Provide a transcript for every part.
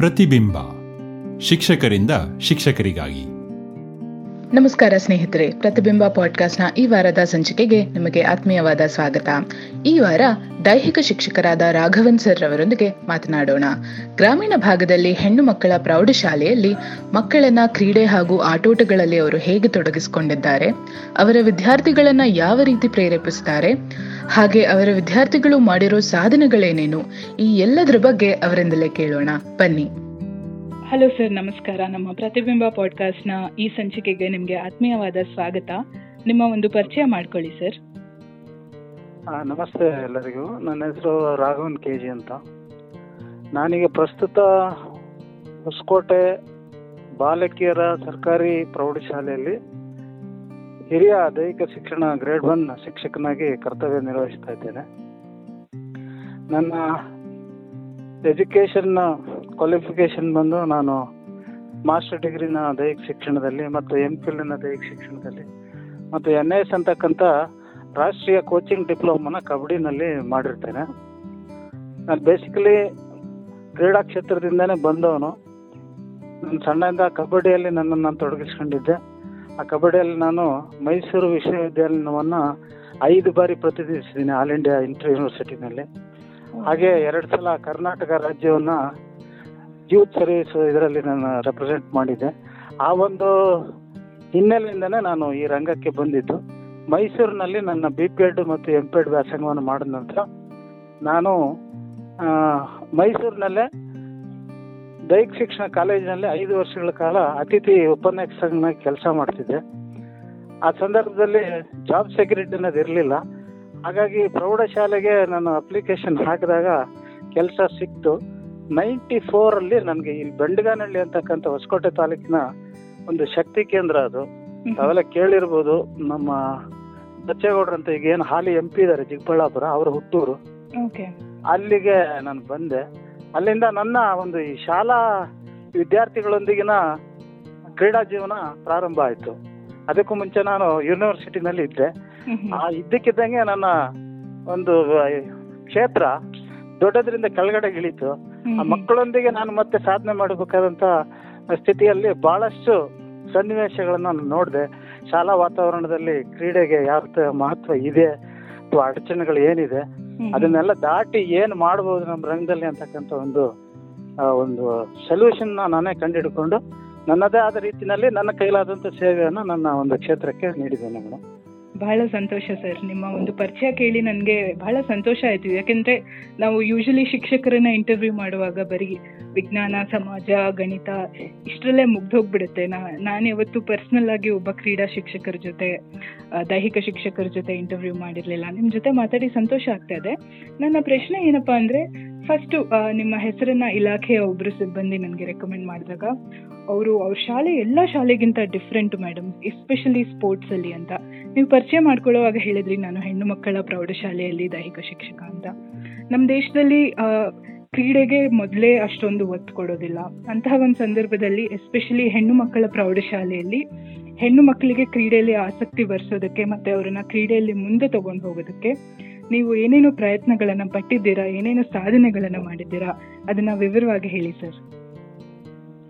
ಪ್ರತಿಬಿಂಬ. ಶಿಕ್ಷಕರಿಂದ ಶಿಕ್ಷಕರಿಗಾಗಿ. ನಮಸ್ಕಾರ ಸ್ನೇಹಿತರೆ, ಪ್ರತಿಬಿಂಬ ಪಾಡ್ಕಾಸ್ಟ್ನ ಈ ವಾರದ ಸಂಚಿಕೆಗೆ ನಿಮಗೆ ಆತ್ಮೀಯವಾದ ಸ್ವಾಗತ. ಈ ವಾರ ದೈಹಿಕ ಶಿಕ್ಷಕರಾದ ರಾಘವನ್ ಸರ್ ರವರೊಂದಿಗೆ ಮಾತನಾಡೋಣ. ಗ್ರಾಮೀಣ ಭಾಗದಲ್ಲಿ ಹೆಣ್ಣು ಮಕ್ಕಳ ಪ್ರೌಢಶಾಲೆಯಲ್ಲಿ ಮಕ್ಕಳನ್ನ ಕ್ರೀಡೆ ಹಾಗೂ ಆಟೋಟಗಳಲ್ಲಿ ಅವರು ಹೇಗೆ ತೊಡಗಿಸಿಕೊಂಡಿದ್ದಾರೆ, ಅವರ ವಿದ್ಯಾರ್ಥಿಗಳನ್ನ ಯಾವ ರೀತಿ ಪ್ರೇರೇಪಿಸುತ್ತಾರೆ ಹಾಗೆ ಅವರ ವಿದ್ಯಾರ್ಥಿಗಳು ಮಾಡಿರೋ ಸಾಧನೆಗಳೇನೇನು? ಈ ಎಲ್ಲದರ ಬಗ್ಗೆ ಅವರಿಂದಲೇ ಕೇಳೋಣ. ಬನ್ನಿ. ಹಲೋ ಸರ್ ನಮಸ್ಕಾರ. ನಮ್ಮ ಪ್ರತಿಬಿಂಬ ಪಾಡ್ಕಾಸ್ಟ್ನ ಈ ಸಂಚಿಕೆಗೆ ನಿಮಗೆ ಆತ್ಮೀಯವಾದ ಸ್ವಾಗತ. ನಿಮ್ಮ ಒಂದು ಪರಿಚಯ ಮಾಡ್ಕೊಳ್ಳಿ ಸರ್. ಆ, ನಮಸ್ತೆ ಎಲ್ಲರಿಗೂ. ನನ್ನ ಹೆಸರು ರಾಘವನ್ ಕೆ ಜಿ ಅಂತ. ನಾನೀಗ ಪ್ರಸ್ತುತ ಹೊಸಕೋಟೆ ಬಾಲಕಿಯರ ಸರ್ಕಾರಿ ಪ್ರೌಢಶಾಲೆಯಲ್ಲಿ ಹಿರಿಯ ದೈಹಿಕ ಶಿಕ್ಷಣ ಗ್ರೇಡ್ ಒನ್ ಶಿಕ್ಷಕನಾಗಿ ಕರ್ತವ್ಯ ನಿರ್ವಹಿಸ್ತಾ ಇದ್ದೇನೆ. ನನ್ನ ಎಜುಕೇಶನ್ ಕ್ವಾಲಿಫಿಕೇಶನ್ ಬಂದು ನಾನು ಮಾಸ್ಟರ್ ಡಿಗ್ರಿನ ದೈಹಿಕ ಶಿಕ್ಷಣದಲ್ಲಿ ಮತ್ತು ಎಂ ಫಿಲ್ನ ದೈಹಿಕ ಶಿಕ್ಷಣದಲ್ಲಿ ಮತ್ತು ಎನ್ ಎಸ್ ಅಂತಕ್ಕಂಥ ರಾಷ್ಟ್ರೀಯ ಕೋಚಿಂಗ್ ಡಿಪ್ಲೊಮಾನ ಕಬಡ್ಡಿನಲ್ಲಿ ಮಾಡಿರ್ತೇನೆ. ನಾನು ಬೇಸಿಕಲಿ ಕ್ರೀಡಾ ಕ್ಷೇತ್ರದಿಂದನೇ ಬಂದವನು. ನಾನು ಸಣ್ಣದಿಂದ ಕಬಡ್ಡಿಯಲ್ಲಿ ನನ್ನನ್ನು ನಾನು ತೊಡಗಿಸ್ಕೊಂಡಿದ್ದೆ. ಆ ಕಬಡ್ಡಿಯಲ್ಲಿ ನಾನು ಮೈಸೂರು ವಿಶ್ವವಿದ್ಯಾಲಯವನ್ನು ಐದು ಬಾರಿ ಪ್ರತಿನಿಧಿಸಿದ್ದೀನಿ ಆಲ್ ಇಂಡಿಯಾ ಇಂಟರ್ ಯೂನಿವರ್ಸಿಟಿನಲ್ಲಿ. ಹಾಗೆ ಎರಡು ಸಲ ಕರ್ನಾಟಕ ರಾಜ್ಯವನ್ನ ಯೂತ್ ಸರ್ವಿಸ್ ಇದರಲ್ಲಿ ನಾನು ರೆಪ್ರೆಸೆಂಟ್ ಮಾಡಿದ್ದೆ. ಆ ಒಂದು ಹಿನ್ನೆಲೆಯಿಂದನೇ ನಾನು ಈ ರಂಗಕ್ಕೆ ಬಂದಿದ್ದು. ಮೈಸೂರಿನಲ್ಲಿ ನನ್ನ ಬಿ ಪಿ ಎಡ್ ಮತ್ತು ಎಂ ಪಿ ಎಡ್ ವ್ಯಾಸಂಗವನ್ನು ಮಾಡಿದ ನಂತರ ನಾನು ಮೈಸೂರಿನಲ್ಲೇ ದೈಹಿಕ ಶಿಕ್ಷಣ ಕಾಲೇಜಿನಲ್ಲಿ ಐದು ವರ್ಷಗಳ ಕಾಲ ಅತಿಥಿ ಉಪನ್ಯಾಸಕನಾಗಿ ಕೆಲಸ ಮಾಡ್ತಿದ್ದೆ. ಆ ಸಂದರ್ಭದಲ್ಲಿ ಜಾಬ್ ಸೆಕ್ಯೂರಿಟಿ ಅನ್ನೋದು ಇರಲಿಲ್ಲ. ಹಾಗಾಗಿ ಪ್ರೌಢಶಾಲೆಗೆ ನಾನು ಅಪ್ಲಿಕೇಶನ್ ಹಾಕಿದಾಗ ಕೆಲಸ ಸಿಕ್ತು. ನೈಂಟಿ ಫೋರಲ್ಲಿ ನನಗೆ ಇಲ್ಲಿ ಬೆಂಡಗಾನಹಳ್ಳಿ ಅಂತಕ್ಕಂಥ ಹೊಸಕೋಟೆ ತಾಲೂಕಿನ ಒಂದು ಶಕ್ತಿ ಕೇಂದ್ರ ಅದು. ತಾವೆಲ್ಲ ಕೇಳಿರ್ಬೋದು ನಮ್ಮ ಬಚ್ಚೇಗೌಡ್ರು ಅಂತ ಈಗ ಏನು ಹಾಲಿ ಎಂ ಪಿ ಇದ್ದಾರೆ ಚಿಕ್ಕಬಳ್ಳಾಪುರ ಅವರ ಹುಟ್ಟೂರು. ಓಕೆ ಅಲ್ಲಿಗೆ ನಾನು ಬಂದೆ. ಅಲ್ಲಿಂದ ನನ್ನ ಒಂದು ಈ ಶಾಲಾ ವಿದ್ಯಾರ್ಥಿಗಳೊಂದಿಗಿನ ಕ್ರೀಡಾ ಜೀವನ ಪ್ರಾರಂಭ ಆಯಿತು. ಅದಕ್ಕೂ ಮುಂಚೆ ನಾನು ಯೂನಿವರ್ಸಿಟಿನಲ್ಲಿ ಇದ್ದೆ. ಆ ಇದ್ದಕ್ಕಿದ್ದಂಗೆ ನನ್ನ ಒಂದು ಕ್ಷೇತ್ರ ದೊಡ್ಡದ್ರಿಂದ ಕೆಳಗಡೆ ಇಳಿತು ಆ ಮಕ್ಕಳೊಂದಿಗೆ ನಾನು ಮತ್ತೆ ಸಾಧನೆ ಮಾಡಬೇಕಾದಂತ ಸ್ಥಿತಿಯಲ್ಲಿ ಬಹಳಷ್ಟು ಸನ್ನಿವೇಶಗಳನ್ನ ನಾನು ನೋಡಿದೆ. ಶಾಲಾ ವಾತಾವರಣದಲ್ಲಿ ಕ್ರೀಡೆಗೆ ಯಾವ ಮಹತ್ವ ಇದೆ ಅಥವಾ ಅಡಚಣೆಗಳು ಏನಿದೆ. ಅದನ್ನೆಲ್ಲ ದಾಟಿ ಏನ್ ಮಾಡಬಹುದು ನಮ್ಮ ರಂಗದಲ್ಲಿ ಅಂತಕ್ಕಂತ ಒಂದು ಒಂದು ಸೊಲ್ಯೂಷನ್ ನಾನೇ ಕಂಡುಹಿಡ್ಕೊಂಡು ನನ್ನದೇ ಆದ ರೀತಿನಲ್ಲಿ ನನ್ನ ಕೈಲಾದಂತ ಸೇವೆಯನ್ನು ನನ್ನ ಒಂದು ಕ್ಷೇತ್ರಕ್ಕೆ ನೀಡಿದ್ದೇನೆ ಮೇಡಮ್. ಬಹಳ ಸಂತೋಷ ಸರ್. ನಿಮ್ಮ ಒಂದು ಪರಿಚಯ ಕೇಳಿ ನನಗೆ ಬಹಳ ಸಂತೋಷ ಆಯ್ತು. ಯಾಕೆಂದ್ರೆ ನಾವು ಯೂಶಲಿ ಶಿಕ್ಷಕರನ್ನ ಇಂಟರ್ವ್ಯೂ ಮಾಡುವಾಗ ಬರೀ ವಿಜ್ಞಾನ, ಸಮಾಜ, ಗಣಿತ ಇಷ್ಟರಲ್ಲೇ ಮುಗ್ದೋಗ್ಬಿಡುತ್ತೆ ನಾನು ಯಾವತ್ತು ಪರ್ಸನಲ್ ಆಗಿ ಒಬ್ಬ ಕ್ರೀಡಾ ಶಿಕ್ಷಕರ ಜೊತೆ ದೈಹಿಕ ಶಿಕ್ಷಕರ ಜೊತೆ ಇಂಟರ್ವ್ಯೂ ಮಾಡಿರಲಿಲ್ಲ. ನಿಮ್ಮ ಜೊತೆ ಮಾತಾಡಿ ಸಂತೋಷ ಆಗ್ತಾ ಇದೆ. ನನ್ನ ಪ್ರಶ್ನೆ ಏನಪ್ಪಾ ಅಂದ್ರೆ ಫಸ್ಟ್ ನಿಮ್ಮ ಹೆಸರನ್ನ ಇಲಾಖೆಯ ಒಬ್ರು ಸಿಬ್ಬಂದಿ ನನಗೆ ರೆಕಮೆಂಡ್ ಮಾಡಿದಾಗ, ಅವರು ಅವ್ರ ಶಾಲೆ ಎಲ್ಲ ಶಾಲೆಗಿಂತ ಡಿಫ್ರೆಂಟ್ ಮೇಡಮ್ ಎಸ್ಪೆಷಲಿ ಸ್ಪೋರ್ಟ್ಸ್ ಅಲ್ಲಿ ಅಂತ. ನೀವು ಪರಿಚಯ ಮಾಡ್ಕೊಳ್ಳೋವಾಗ ಹೇಳಿದ್ರಿ, ನಾನು ಹೆಣ್ಣು ಮಕ್ಕಳ ಪ್ರೌಢಶಾಲೆಯಲ್ಲಿ ದೈಹಿಕ ಶಿಕ್ಷಕ ಅಂತ. ನಮ್ಮ ದೇಶದಲ್ಲಿ ಕ್ರೀಡೆಗೆ ಮೊದಲೇ ಅಷ್ಟೊಂದು ಒತ್ತು ಕೊಡೋದಿಲ್ಲ. ಅಂತಹ ಒಂದು ಸಂದರ್ಭದಲ್ಲಿ ಎಸ್ಪೆಷಲಿ ಹೆಣ್ಣು ಮಕ್ಕಳ ಪ್ರೌಢಶಾಲೆಯಲ್ಲಿ, ಹೆಣ್ಣು ಮಕ್ಕಳಿಗೆ ಕ್ರೀಡೆಯಲ್ಲಿ ಆಸಕ್ತಿ ಬರ್ಸೋದಕ್ಕೆ ಮತ್ತೆ ಅವರನ್ನ ಕ್ರೀಡೆಯಲ್ಲಿ ಮುಂದೆ ತಗೊಂಡು ಹೋಗೋದಕ್ಕೆ ನೀವು ಏನೇನು ಪ್ರಯತ್ನಗಳನ್ನ ಪಟ್ಟಿದ್ದೀರಾ ಏನೇನು ಸಾಧನೆಗಳನ್ನ ಮಾಡಿದ್ದೀರಾ ಅದನ್ನ ವಿವರವಾಗಿ ಹೇಳಿ ಸರ್.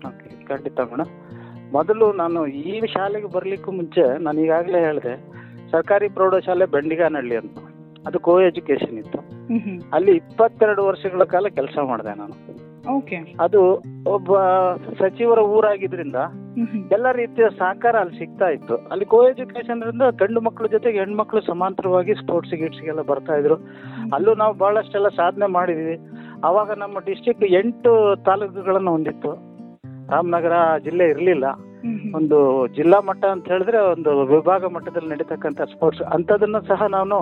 ಓಕೆ ಖಂಡಿತ ಮೇಡಮ್ ಮೊದಲು ನಾನು ಈ ಶಾಲೆಗೆ ಬರ್ಲಿಕ್ಕೂ ಮುಂಚೆ ನಾನು ಈಗಾಗಲೇ ಹೇಳಿದೆ ಸರ್ಕಾರಿ ಪ್ರೌಢಶಾಲೆ ಬೆಂಡಿಗಾನಹಳ್ಳಿ ಅಂತ. ಅದು ಕೋ ಎಜುಕೇಶನ್ ಇತ್ತು ಅಲ್ಲಿ ಇಪ್ಪತ್ತೆರಡು ವರ್ಷಗಳ ಕಾಲ ಕೆಲಸ ಮಾಡಿದೆ ನಾನು. ಓಕೆ. ಅದು ಒಬ್ಬ ಸಚಿವರ ಊರಾಗಿದ್ರಿಂದ ಎಲ್ಲ ರೀತಿಯ ಸಹಕಾರ ಅಲ್ಲಿ ಸಿಗ್ತಾ ಇತ್ತು. ಅಲ್ಲಿ ಕೋ ಎಜುಕೇಶನ್ ಇಂದ ಗಂಡು ಮಕ್ಕಳ ಜೊತೆಗೆ ಹೆಣ್ಮಕ್ಳು ಸಮಾಂತರವಾಗಿ ಸ್ಪೋರ್ಟ್ಸ್ ಗಿಟ್ಸ್ಗೆಲ್ಲ ಬರ್ತಾ ಇದ್ರು. ಅಲ್ಲೂ ನಾವು ಬಹಳಷ್ಟೆಲ್ಲ ಸಾಧನೆ ಮಾಡಿದೀವಿ. ಅವಾಗ ನಮ್ಮ ಡಿಸ್ಟಿಕ್ ಎಂಟು ತಾಲೂಕುಗಳನ್ನ ಹೊಂದಿತ್ತು. ರಾಮನಗರ ಜಿಲ್ಲೆ ಇರಲಿಲ್ಲ. ಒಂದು ಜಿಲ್ಲಾ ಮಟ್ಟ ಅಂತ ಹೇಳಿದ್ರೆ ಒಂದು ವಿಭಾಗ ಮಟ್ಟದಲ್ಲಿ ನಡೀತಕ್ಕಂಥ ಸ್ಪೋರ್ಟ್ಸ್ ಅಂತದನ್ನ ಸಹ ನಾನು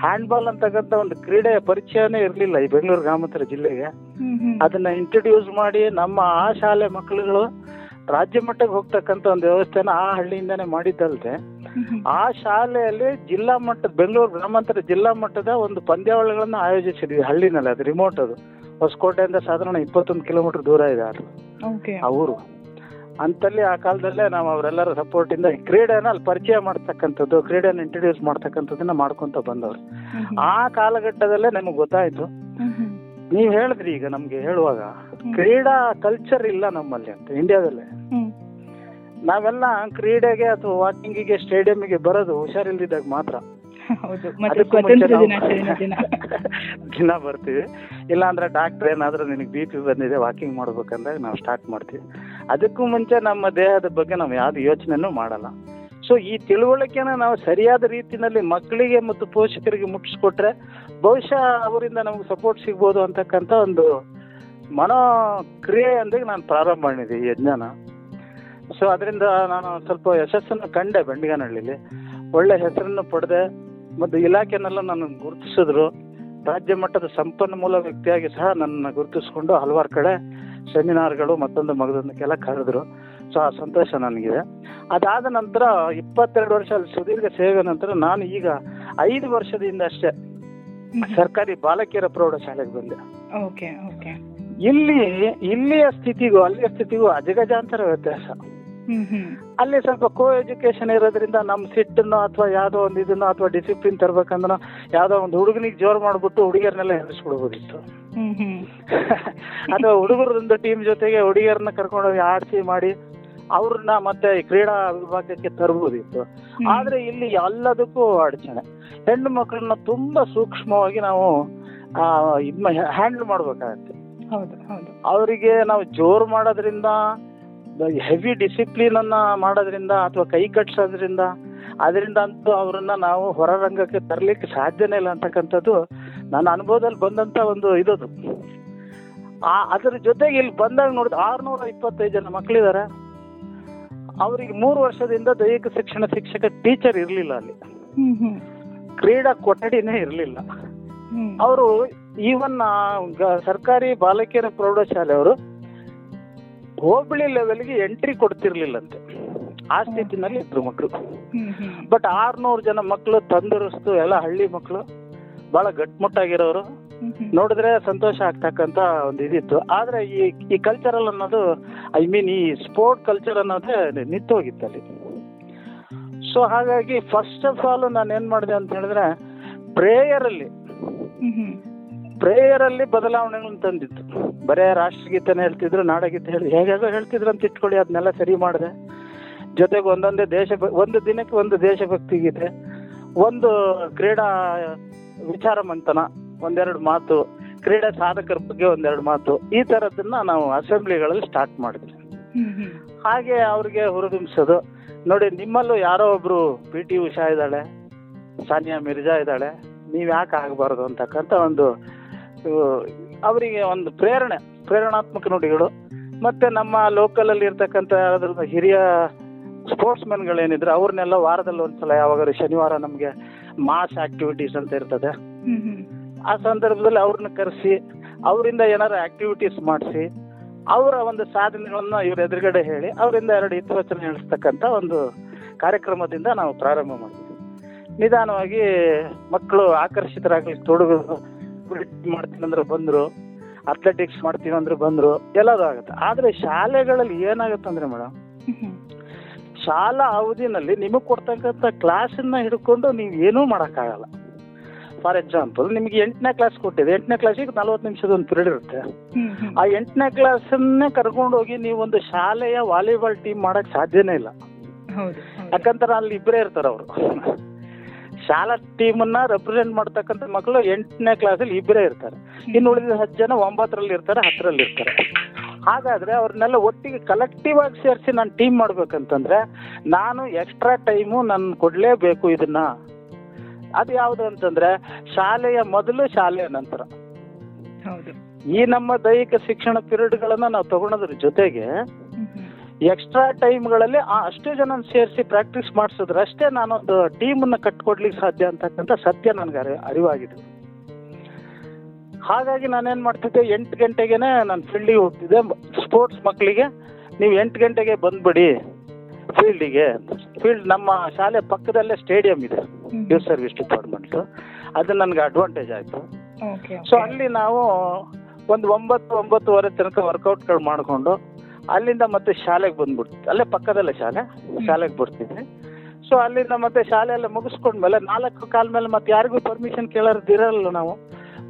ಹ್ಯಾಂಡ್ಬಾಲ್ ಅಂತಕ್ಕಂಥ ಒಂದು ಕ್ರೀಡೆಯ ಪರಿಚಯನೇ ಇರಲಿಲ್ಲ ಈ ಬೆಂಗಳೂರು ಗ್ರಾಮಾಂತರ ಜಿಲ್ಲೆಗೆ. ಅದನ್ನ ಇಂಟ್ರೊಡ್ಯೂಸ್ ಮಾಡಿ ನಮ್ಮ ಆ ಶಾಲೆ ಮಕ್ಕಳುಗಳು ರಾಜ್ಯ ಮಟ್ಟಕ್ಕೆ ಹೋಗ್ತಕ್ಕಂಥ ಒಂದು ವ್ಯವಸ್ಥೆನ ಆ ಹಳ್ಳಿಯಿಂದಾನೇ ಮಾಡಿದ್ದಲ್ದೆ ಆ ಶಾಲೆಯಲ್ಲಿ ಜಿಲ್ಲಾ ಮಟ್ಟದ ಬೆಂಗಳೂರು ಗ್ರಾಮಾಂತರ ಜಿಲ್ಲಾ ಮಟ್ಟದ ಒಂದು ಪಂದ್ಯಾವಳಿಗಳನ್ನ ಆಯೋಜಿಸಿದ್ವಿ ಹಳ್ಳಿನಲ್ಲಿ ಅದು ರಿಮೋಟ್ ಅದು. ಹೊಸಕೋಟೆಯಿಂದ ಸಾಧಾರಣ ಇಪ್ಪತ್ತೊಂದು ಕಿಲೋಮೀಟರ್ ದೂರ ಇದೆ ಅದು. ಓಕೆ. ಆ ಊರು. ಅಂತಲ್ಲಿ ಆ ಕಾಲದಲ್ಲೇ ನಾವು ಅವರೆಲ್ಲರ ಸಪೋರ್ಟ್ ಇಂದ ಕ್ರೀಡೆನ ಅಲ್ಲಿ ಪರಿಚಯ ಮಾಡ್ತಕ್ಕಂಥದ್ದು ಕ್ರೀಡೆನ ಇಂಟ್ರೊಡ್ಯೂಸ್ ಮಾಡ್ತಕ್ಕಂಥದ್ದನ್ನ ಮಾಡ್ಕೊಂತ ಬಂದವ್ರು. ಆ ಕಾಲಘಟ್ಟದಲ್ಲೇ ನಮಗೆ ಗೊತ್ತಾಯ್ತು. ನೀವ್ ಹೇಳಿದ್ರಿ ಈಗ ನಮ್ಗೆ ಹೇಳುವಾಗ ಕ್ರೀಡಾ ಕಲ್ಚರ್ ಇಲ್ಲ ನಮ್ಮಲ್ಲಿ ಅಂತ ಇಂಡಿಯಾದಲ್ಲಿ ನಾವೆಲ್ಲ ಕ್ರೀಡೆಗೆ ಅಥವಾ ವಾಕಿಂಗಿಗೆ ಸ್ಟೇಡಿಯಂಗೆ ಬರೋದು ಹುಷಾರಿಲ್ದಿದ್ದಾಗ ಮಾತ್ರ. ಹೌದು. ದಿನ ಬರ್ತೀವಿ. ಇಲ್ಲ ಅಂದ್ರೆ ಡಾಕ್ಟರ್ ಏನಾದ್ರೂ ನಿನಗೆ ಬಿ ಪಿ ಬಂದಿದೆ ವಾಕಿಂಗ್ ಮಾಡ್ಬೇಕಂದಾಗ ನಾವು ಸ್ಟಾರ್ಟ್ ಮಾಡ್ತೀವಿ. ಅದಕ್ಕೂ ಮುಂಚೆ ನಮ್ಮ ದೇಹದ ಬಗ್ಗೆ ನಾವು ಯಾವ್ದು ಯೋಚನೆನೂ ಮಾಡಲ್ಲ. ಸೊ ಈ ತಿಳುವಳಿಕೆನ ನಾವು ಸರಿಯಾದ ರೀತಿಯಲ್ಲಿ ಮಕ್ಕಳಿಗೆ ಮತ್ತು ಪೋಷಕರಿಗೆ ಮುಟ್ಟಿಸ್ಕೊಟ್ರೆ ಬಹುಶಃ ಅವರಿಂದ ನಮ್ಗೆ ಸಪೋರ್ಟ್ ಸಿಗ್ಬೋದು ಅಂತಕ್ಕಂಥ ಒಂದು ಮನೋ ಕ್ರಿಯೆ ಅಂದಾಗ ನಾನು ಪ್ರಾರಂಭ ಮಾಡಿದೆ ಈ ಯಜ್ಞನ. ಸೊ ಅದರಿಂದ ನಾನು ಸ್ವಲ್ಪ ಯಶಸ್ಸನ್ನು ಕಂಡೆ ಬೆಂಡಿಗನಹಳ್ಳಿಲಿ. ಒಳ್ಳೆ ಹೆಸರನ್ನು ಪಡೆದೆ. ಮತ್ತು ಇಲಾಖೆನೆಲ್ಲ ನನ್ನ ಗುರುತಿಸಿದ್ರು. ರಾಜ್ಯ ಮಟ್ಟದ ಸಂಪನ್ಮೂಲ ವ್ಯಕ್ತಿಯಾಗಿ ಸಹ ನನ್ನ ಗುರುತಿಸ್ಕೊಂಡು ಹಲವಾರು ಕಡೆ ಸೆಮಿನಾರ್ಗಳು ಮತ್ತೊಂದು ಮಗದೊಂದಕ್ಕೆಲ್ಲ ಕರೆದ್ರು. ಸೊ ಆ ಸಂತೋಷ ನನಗಿದೆ. ಅದಾದ ನಂತರ ಇಪ್ಪತ್ತೆರಡು ವರ್ಷ ಅಲ್ಲಿ ಸುದೀರ್ಘ ಸೇವೆ ನಂತರ ನಾನು ಈಗ ಐದು ವರ್ಷದಿಂದ ಅಷ್ಟೇ ಸರ್ಕಾರಿ ಬಾಲಕಿಯರ ಪ್ರೌಢಶಾಲೆಗೆ ಬಂದೆ. Okay okay. ಇಲ್ಲಿ ಇಲ್ಲಿಯ ಸ್ಥಿತಿಗೂ ಅಲ್ಲಿಯ ಸ್ಥಿತಿಗೂ ಅಜಗಜಾಂತರ ವ್ಯತ್ಯಾಸ. ಅಲ್ಲಿ ಸ್ವಲ್ಪ ಕೋ ಎಜುಕೇಶನ್ ಇರೋದ್ರಿಂದ ನಮ್ಮ ಸಿಟ್ಟನ್ನು ಅಥವಾ ಯಾವ್ದೋ ಒಂದು ಇದನ್ನು ಅಥವಾ ಡಿಸಿಪ್ಲಿನ್ ತರ್ಬೇಕಂದ್ರ ಯಾವ್ದೋ ಒಂದು ಹುಡುಗನಿಗೆ ಜೋರ್ ಮಾಡ್ಬಿಟ್ಟು ಹುಡುಗಿಯರ್ನೆಲ್ಲ ಹೆದರ್ಸ್ಬಿಡ್ಬೋದಿತ್ತು ಅಥವಾ ಹುಡುಗರೊಂದು ಟೀಮ್ ಜೊತೆಗೆ ಹುಡುಗಿಯರನ್ನ ಕರ್ಕೊಂಡೋಗಿ ಆಡಿಸಿ ಮಾಡಿ ಅವ್ರನ್ನ ಮತ್ತೆ ಕ್ರೀಡಾ ವಿಭಾಗಕ್ಕೆ ತರ್ಬೋದಿತ್ತು. ಆದ್ರೆ ಇಲ್ಲಿ ಎಲ್ಲದಕ್ಕೂ ಅಡಚಣೆ. ಹೆಣ್ಣು ಮಕ್ಕಳನ್ನ ತುಂಬಾ ಸೂಕ್ಷ್ಮವಾಗಿ ನಾವು ಹ್ಯಾಂಡಲ್ ಮಾಡ್ಬೇಕಾಗತ್ತೆ. ಅವರಿಗೆ ನಾವು ಜೋರ್ ಮಾಡೋದ್ರಿಂದ ಹೆವಿ ಡಿಸಿಪ್ಲಿನ್ ಅನ್ನ ಮಾಡೋದ್ರಿಂದ ಅಥವಾ ಕೈ ಕಟ್ಸೋದ್ರಿಂದ ಅದರಿಂದ ಅಂತೂ ಅವ್ರನ್ನ ನಾವು ಹೊರರಂಗಕ್ಕೆ ತರಲಿಕ್ಕೆ ಸಾಧ್ಯನೇ ಇಲ್ಲ ಅಂತಕ್ಕಂಥದ್ದು ನನ್ನ ಅನುಭವದಲ್ಲಿ ಬಂದಂತ ಒಂದು ಇದದು. ಆ ಅದ್ರ ಜೊತೆಗೆ ಇಲ್ಲಿ ಬಂದಾಗ ನೋಡಿದ ಆರ್ನೂರ ಇಪ್ಪತ್ತೈದು ಜನ ಮಕ್ಕಳಿದ್ದಾರೆ ಅವರಿಗೆ ಮೂರು ವರ್ಷದಿಂದ ದೈಹಿಕ ಶಿಕ್ಷಣ ಶಿಕ್ಷಕ ಟೀಚರ್ ಇರಲಿಲ್ಲ ಅಲ್ಲಿ. ಕ್ರೀಡಾ ಕೊಠಡಿನೇ ಇರಲಿಲ್ಲ. ಅವರು ಈವನ್ ಸರ್ಕಾರಿ ಬಾಲಕಿಯರ ಪ್ರೌಢಶಾಲೆಯವರು ಹೋಬಳಿ ಲೆವೆಲ್ಗೆ ಎಂಟ್ರಿ ಕೊಡ್ತಿರ್ಲಿಲ್ಲಂತೆ. ಆ ಸ್ಥಿತಿನಲ್ಲಿ ಇದ್ರು ಮಕ್ಕಳು ಬಟ್ ಆರ್ನೂರು ಜನ ಮಕ್ಕಳು ತಂದರಸ್ತು ಎಲ್ಲ ಹಳ್ಳಿ ಮಕ್ಕಳು ಬಹಳ ಗಟ್ಮುಟ್ಟಾಗಿರೋರು. ನೋಡಿದ್ರೆ ಸಂತೋಷ ಆಗ್ತಕ್ಕಂತ ಒಂದು ಇದಿತ್ತು. ಆದ್ರೆ ಈ ಈ ಕಲ್ಚರಲ್ ಅನ್ನೋದು ಐ ಮೀನ್ ಈ ಸ್ಪೋರ್ಟ್ ಕಲ್ಚರ್ ಅನ್ನೋದೇ ನಿಂತೋಗಿತ್ತು ಅಲ್ಲಿ. ಸೊ ಹಾಗಾಗಿ ಫಸ್ಟ್ ಆಫ್ ಆಲ್ ನಾನು ಏನ್ ಮಾಡಿದೆ ಅಂತ ಹೇಳಿದ್ರೆ ಪ್ರೇಯರ್ ಅಲ್ಲಿ ಹ್ಮ್ ಹ್ಮ್ ಪ್ರೇಯರ್ ಅಲ್ಲಿ ಬದಲಾವಣೆಗಳನ್ನು ತಂದಿತ್ತು. ಬರೇ ರಾಷ್ಟ್ರಗೀತೆನ ಹೇಳ್ತಿದ್ರು, ನಾಡಗೀತೆ ಹೇಳಿ ಹೇಗೇಗೋ ಹೇಳ್ತಿದ್ರು ಅಂತ ಇಟ್ಕೊಳ್ಳಿ, ಅದನ್ನೆಲ್ಲ ಸರಿ ಮಾಡಿದೆ. ಜೊತೆಗೆ ಒಂದೊಂದೇ ದೇಶ ಒಂದು ದಿನಕ್ಕೆ ಒಂದು ದೇಶಭಕ್ತಿ ಗೀತೆ ಒಂದು ಕ್ರೀಡಾ ವಿಚಾರ ಮಂಥನ ಒಂದೆರಡು ಮಾತು, ಕ್ರೀಡಾ ಸಾಧಕರ ಬಗ್ಗೆ ಒಂದೆರಡು ಮಾತು, ಈ ತರದನ್ನ ನಾವು ಅಸೆಂಬ್ಲಿಗಳಲ್ಲಿ ಸ್ಟಾರ್ಟ್ ಮಾಡಿದ್ವಿ. ಹಾಗೆ ಅವ್ರಿಗೆ ಹುರಿದುಂಬಿಸೋದು. ನೋಡಿ, ನಿಮ್ಮಲ್ಲೂ ಯಾರೋ ಒಬ್ರು ಪಿ ಟಿ ಉಷಾ ಇದ್ದಾಳೆ, ಸಾನಿಯಾ ಮಿರ್ಜಾ ಇದ್ದಾಳೆ ನೀವ್ ಯಾಕೆ ಆಗಬಾರ್ದು ಅಂತಕ್ಕಂಥ ಒಂದು ಅವರಿಗೆ ಒಂದು ಪ್ರೇರಣೆ ಪ್ರೇರಣಾತ್ಮಕ ನುಡಿಗಳು. ಮತ್ತೆ ನಮ್ಮ ಲೋಕಲ್ ಅಲ್ಲಿ ಇರ್ತಕ್ಕಂಥ ಯಾರಾದ್ರೂ ಹಿರಿಯ ಸ್ಪೋರ್ಟ್ಸ್ ಗಳೇನಿದ್ರೆ ಅವ್ರನ್ನೆಲ್ಲ ವಾರದಲ್ಲಿ ಒಂದ್ಸಲ ಯಾವಾಗಾದ್ರು ಶನಿವಾರ ನಮಗೆ ಮಾಸ್ ಆಕ್ಟಿವಿಟೀಸ್ ಅಂತ ಇರ್ತದೆ. ಆ ಸಂದರ್ಭದಲ್ಲಿ ಅವ್ರನ್ನ ಕರೆಸಿ ಅವರಿಂದ ಏನಾರು ಆಕ್ಟಿವಿಟೀಸ್ ಮಾಡಿಸಿ ಅವರ ಒಂದು ಸಾಧನೆಗಳನ್ನ ಇವ್ರ ಎದುರುಗಡೆ ಹೇಳಿ ಅವರಿಂದ ಎರಡು ಹಿತವಚನ ಹೇಳಿಸ್ತಕ್ಕಂಥ ಒಂದು ಕಾರ್ಯಕ್ರಮದಿಂದ ನಾವು ಪ್ರಾರಂಭ ಮಾಡಿದ್ವಿ ನಿಧಾನವಾಗಿ ಮಕ್ಕಳು ಆಕರ್ಷಿತರಾಗಲಿಕ್ಕೆ ತೊಡಗು ಮಾಡ್ತೀನಿ ಅಂದ್ರೆ ಬಂದ್ರು ಅಥ್ಲೆಟಿಕ್ಸ್ ಮಾಡ್ತೀನಿ ಅಂದ್ರೆ ಬಂದ್ರು ಎಲ್ಲದೂ ಆಗುತ್ತೆ. ಆದ್ರೆ ಶಾಲೆಗಳಲ್ಲಿ ಏನಾಗುತ್ತೆ ಅಂದ್ರೆ ಮೇಡಮ್ ಶಾಲಾ ಅವಧಿನಲ್ಲಿ ನಿಮಗೆ ಕೊಡ್ತಕ್ಕಂಥ ಕ್ಲಾಸನ್ನ ಹಿಡ್ಕೊಂಡು ನೀವು ಏನೂ ಮಾಡೋಕ್ಕಾಗಲ್ಲ. ಫಾರ್ ಎಕ್ಸಾಂಪಲ್ ನಿಮ್ಗೆ ಎಂಟನೇ ಕ್ಲಾಸ್ ಕೊಟ್ಟಿದೆ ಎಂಟನೇ ಕ್ಲಾಸಿಗೆ ನಲ್ವತ್ತು ನಿಮಿಷದ ಒಂದು ಪಿರಿಯಡ್ ಇರುತ್ತೆ ಆ ಎಂಟನೇ ಕ್ಲಾಸನ್ನೇ ಕರ್ಕೊಂಡು ಹೋಗಿ ನೀವು ಒಂದು ಶಾಲೆಯ ವಾಲಿಬಾಲ್ ಟೀಮ್ ಮಾಡಕ್ ಸಾಧ್ಯನೇ ಇಲ್ಲ. ಯಾಕಂದ್ರೆ ಅಲ್ಲಿ ಇಬ್ಬರೇ ಇರ್ತಾರೆ ಅವರು ಶಾಲಾ ಟೀಮನ್ನ ರೆಪ್ರೆಸೆಂಟ್ ಮಾಡ್ತಕ್ಕಂಥ ಮಕ್ಕಳು ಎಂಟನೇ ಕ್ಲಾಸಲ್ಲಿ ಇಬ್ಬರೇ ಇರ್ತಾರೆ. ಇನ್ನು ಉಳಿದ ಹತ್ತು ಜನ ಒಂಬತ್ತರಲ್ಲಿ ಇರ್ತಾರೆ ಹತ್ತರಲ್ಲಿ ಇರ್ತಾರೆ. ಹಾಗಾದ್ರೆ ಅವ್ರನ್ನೆಲ್ಲ ಒಟ್ಟಿಗೆ ಕಲೆಕ್ಟಿವ್ ಆಗಿ ಸೇರಿಸಿ ನಾನು ಟೀಮ್ ಮಾಡ್ಬೇಕಂತಂದ್ರೆ ನಾನು ಎಕ್ಸ್ಟ್ರಾ ಟೈಮು ನಾನು ಕೊಡಲೇಬೇಕು ಇದನ್ನ. ಅದು ಯಾವುದು ಅಂತಂದ್ರೆ ಶಾಲೆಯ ಮೊದಲು ಶಾಲೆಯ ನಂತರ. ಈ ನಮ್ಮ ದೈಹಿಕ ಶಿಕ್ಷಣ ಪಿರಿಯಡ್ಗಳನ್ನ ನಾವು ತಗೊಳೋದ್ರ ಜೊತೆಗೆ ಎಕ್ಸ್ಟ್ರಾ ಟೈಮ್ಗಳಲ್ಲಿ ಆ ಅಷ್ಟೇ ಜನ ಸೇರಿಸಿ ಪ್ರಾಕ್ಟೀಸ್ ಮಾಡಿಸಿದ್ರೆ ಅಷ್ಟೇ ನಾನೊಂದು ಟೀಮನ್ನ ಕಟ್ಕೊಡ್ಲಿಕ್ಕೆ ಸಾಧ್ಯ ಅಂತಕ್ಕಂಥ ಸತ್ಯ ನನಗೆ ಅರಿ ಅರಿವಾಗಿದೆ. ಹಾಗಾಗಿ ನಾನೇನ್ ಮಾಡ್ತಿದ್ದೆ ಎಂಟು ಗಂಟೆಗೆನೆ ನಾನು ಫೀಲ್ಡಿಗೆ ಹೋಗ್ತಿದ್ದೆ. ಸ್ಪೋರ್ಟ್ಸ್ ಮಕ್ಕಳಿಗೆ ನೀವು ಎಂಟು ಗಂಟೆಗೆ ಬಂದ್ಬಿಡಿ ಫೀಲ್ಡಿಗೆ ಫೀಲ್ಡ್ ನಮ್ಮ ಶಾಲೆ ಪಕ್ಕದಲ್ಲೇ ಸ್ಟೇಡಿಯಂ ಇದೆ ನ್ಯೂಸ್ ಯೂತ್ ಸರ್ವಿಸ್ ಡಿಪಾರ್ಟ್ಮೆಂಟ್ ಅದು ನನಗೆ ಅಡ್ವಾಂಟೇಜ್ ಆಯಿತು. ಸೊ ಅಲ್ಲಿ ನಾವು ಒಂದು ಒಂಬತ್ತು ಒಂಬತ್ತುವರೆ ತನಕ ವರ್ಕೌಟ್ಗಳು ಮಾಡಿಕೊಂಡು ಅಲ್ಲಿಂದ ಮತ್ತೆ ಶಾಲೆಗೆ ಬಂದ್ಬಿಡ್ತು. ಅಲ್ಲೇ ಪಕ್ಕದಲ್ಲೇ ಶಾಲೆ ಶಾಲೆಗೆ ಬರ್ತಿದ್ವಿ ಸೊ ಅಲ್ಲಿಂದ ಮತ್ತೆ ಶಾಲೆ ಎಲ್ಲ ಮುಗಿಸ್ಕೊಂಡ್ಮೇಲೆ ನಾಲ್ಕು ಕಾಲ ಮೇಲೆ ಮತ್ತೆ ಯಾರಿಗೂ ಪರ್ಮಿಷನ್ ಕೇಳೋದಿರಲ್ಲ ನಾವು.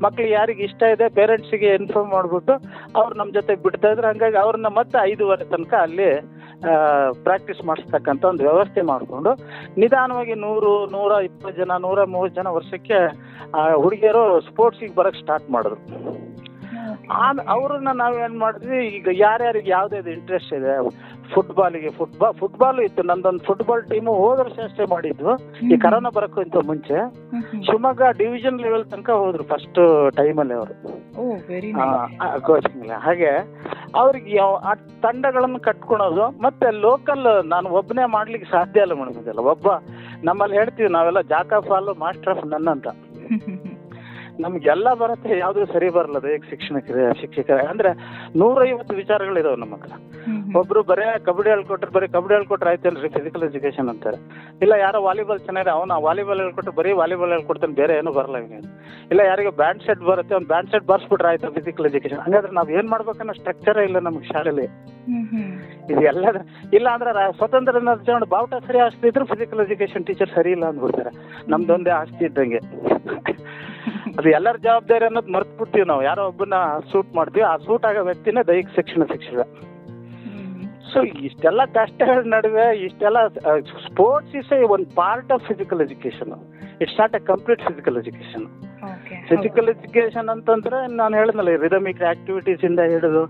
ಮಕ್ಳಿಗೆ ಯಾರಿಗೆ ಇಷ್ಟ ಇದೆ ಪೇರೆಂಟ್ಸಿಗೆ ಇನ್ಫಾರ್ಮ್ ಮಾಡ್ಬಿಟ್ಟು ಅವ್ರು ನಮ್ಮ ಜೊತೆ ಬಿಡ್ತಾ ಇದ್ರು. ಹಂಗಾಗಿ ಅವ್ರನ್ನ ಮತ್ತೆ ಐದುವರೆ ತನಕ ಅಲ್ಲಿ ಪ್ರಾಕ್ಟೀಸ್ ಮಾಡಿಸ್ತಕ್ಕಂಥ ಒಂದು ವ್ಯವಸ್ಥೆ ಮಾಡಿಕೊಂಡು ನಿಧಾನವಾಗಿ ನೂರು ನೂರ ಇಪ್ಪತ್ತು ಜನ ನೂರ ಮೂವತ್ತು ಜನ ವರ್ಷಕ್ಕೆ ಆ ಹುಡುಗಿಯರು ಸ್ಪೋರ್ಟ್ಸಿಗೆ ಬರಕ್ಕೆ ಸ್ಟಾರ್ಟ್ ಮಾಡಿದ್ರು. ಅವ್ರನ್ನ ನಾವೇನ್ ಮಾಡಿದ್ವಿ ಈಗ ಯಾರ್ಯಾರಿಗೆ ಯಾವ್ದಾವ್ದು ಇಂಟ್ರೆಸ್ಟ್ ಇದೆ ಫುಟ್ಬಾಲಿಗೆ ಫುಟ್ಬಾಲ್ ಫುಟ್ಬಾಲ್ ಇತ್ತು ನಂದೊಂದು ಫುಟ್ಬಾಲ್ ಟೀಮ್ ಹೋದ ವರ್ಷ ಅಷ್ಟೇ ಮಾಡಿದ್ವು ಈ ಕರೋನಾ ಬರೋಕ್ಕಿಂತ ಮುಂಚೆ. ಶಿವಮೊಗ್ಗ ಡಿವಿಷನ್ ಲೆವೆಲ್ ತನಕ ಹೋದ್ರು ಫಸ್ಟ್ ಟೈಮಲ್ಲಿ ಅವರು. ಓ ವೆರಿ ಕೋಚಿಂಗ್ ಹಾಗೆ ಅವ್ರಿಗೆ ಆ ತಂಡಗಳನ್ನು ಕಟ್ಕೊಳೋದು ಮತ್ತೆ ಲೋಕಲ್ ನಾನು ಒಬ್ಬನೇ ಮಾಡ್ಲಿಕ್ಕೆ ಸಾಧ್ಯ ಇಲ್ಲ ಮೇಡಮ್ ಇದೆಲ್ಲ ಒಬ್ಬ ನಮ್ಮಲ್ಲಿ ಹೇಳ್ತೀವಿ ನಾವೆಲ್ಲ ಜಾಕ ಫಾಲು ಮಾಸ್ಟರ್ ಆಫ್ ನನ್ ಅಂತ. ನಮ್ಗೆಲ್ಲ ಬರುತ್ತೆ ಯಾವ್ದು ಸರಿ ಬರಲ್ಲ ಈಗ ಶಿಕ್ಷಣಕ್ಕೆ ಶಿಕ್ಷಕ ಅಂದ್ರೆ ನೂರೈವತ್ತು ವಿಚಾರಗಳಿದಾವೆ ನಮ್ಮ ಹತ್ರ. ಒಬ್ರು ಬರೇ ಕಬಡ್ಡಿ ಹೇಳ್ಕೊಟ್ರೆ ಬರೀ ಕಬಡ್ಡಿ ಹೇಳ್ಕೊಟ್ರೆ ಆಯ್ತಲ್ರಿ ಫಿಸಿಕಲ್ ಎಜುಕೇಶನ್ ಅಂತಾರೆ. ಇಲ್ಲ ಯಾರೋ ವಾಲಿಬಾಲ್ ಚೆನ್ನಾಗಿದೆ ಅವನು ವಾಲಿಬಾಲ್ ಹೇಳ್ಕೊಟ್ರೆ ಬರೀ ವಾಲಿಬಾಲ್ ಹೇಳ್ಕೊಡ್ತಾನೆ ಬೇರೆ ಏನು ಬರಲ್ಲ ಇವನು ಇಲ್ಲ ಯಾರಿಗೂ ಬ್ಯಾಂಡ್ ಸೆಟ್ ಬರುತ್ತೆ ಅವ್ನು ಬ್ಯಾಂಡ್ ಸೆಟ್ ಬರ್ಸ್ಬಿಟ್ರೆ ಆಯ್ತು ಫಿಸಿಕಲ್ ಎಜುಕೇಶನ್ ಹಂಗಾದ್ರೆ ನಾವ್ ಏನ್ ಮಾಡ್ಬೇಕನ್ನೋ ಸ್ಟ್ರಕ್ಚರ್ ಇಲ್ಲ ನಮ್ಗೆ ಶಾಲೆಯಲ್ಲಿ ಇದೆಲ್ಲ ಇಲ್ಲ ಅಂದ್ರೆ ಸ್ವತಂತ್ರ ದಿನಾಚರಣೆ ಬಾವುಟ ಸರಿ ಆಸ್ತಿ ಇದ್ರು ಫಿಸಿಕಲ್ ಎಜುಕೇಶನ್ ಟೀಚರ್ ಸರಿ ಇಲ್ಲ ಅಂದ್ಬಿಡ್ತಾರೆ. ನಮ್ದೊಂದೇ ಆಸ್ತಿ ಇದ್ದಂಗೆ. ಅದು ಎಲ್ಲರ ಜವಾಬ್ದಾರಿ ಅನ್ನೋದು ಮರ್ತು ಬಿಡ್ತೀವಿ ನಾವು. ಯಾರೋ ಒಬ್ಬನ ಸೂಟ್ ಮಾಡ್ತೀವಿ. ಆ ಸೂಟ್ ಆಗೋ ವ್ಯಕ್ತಿನೇ ದೈಹಿಕ ಶಿಕ್ಷಣ ಶಿಕ್ಷಕ ಸೊ ಇಷ್ಟೆಲ್ಲ ಕಷ್ಟಗಳ ನಡುವೆ ಇಷ್ಟೆಲ್ಲ ಸ್ಪೋರ್ಟ್ಸ್ ಇಸ್ ಎ ಒಂದು part of physical education it's not a complete physical education physical education ಅಂತಂದ್ರೆ ನಾನು ಹೇಳಿದ್ನಲ್ಲ ರಿದಮಿಕ್ ಆಕ್ಟಿವಿಟೀಸ್ ಇಂದ ಹಿಡಿದು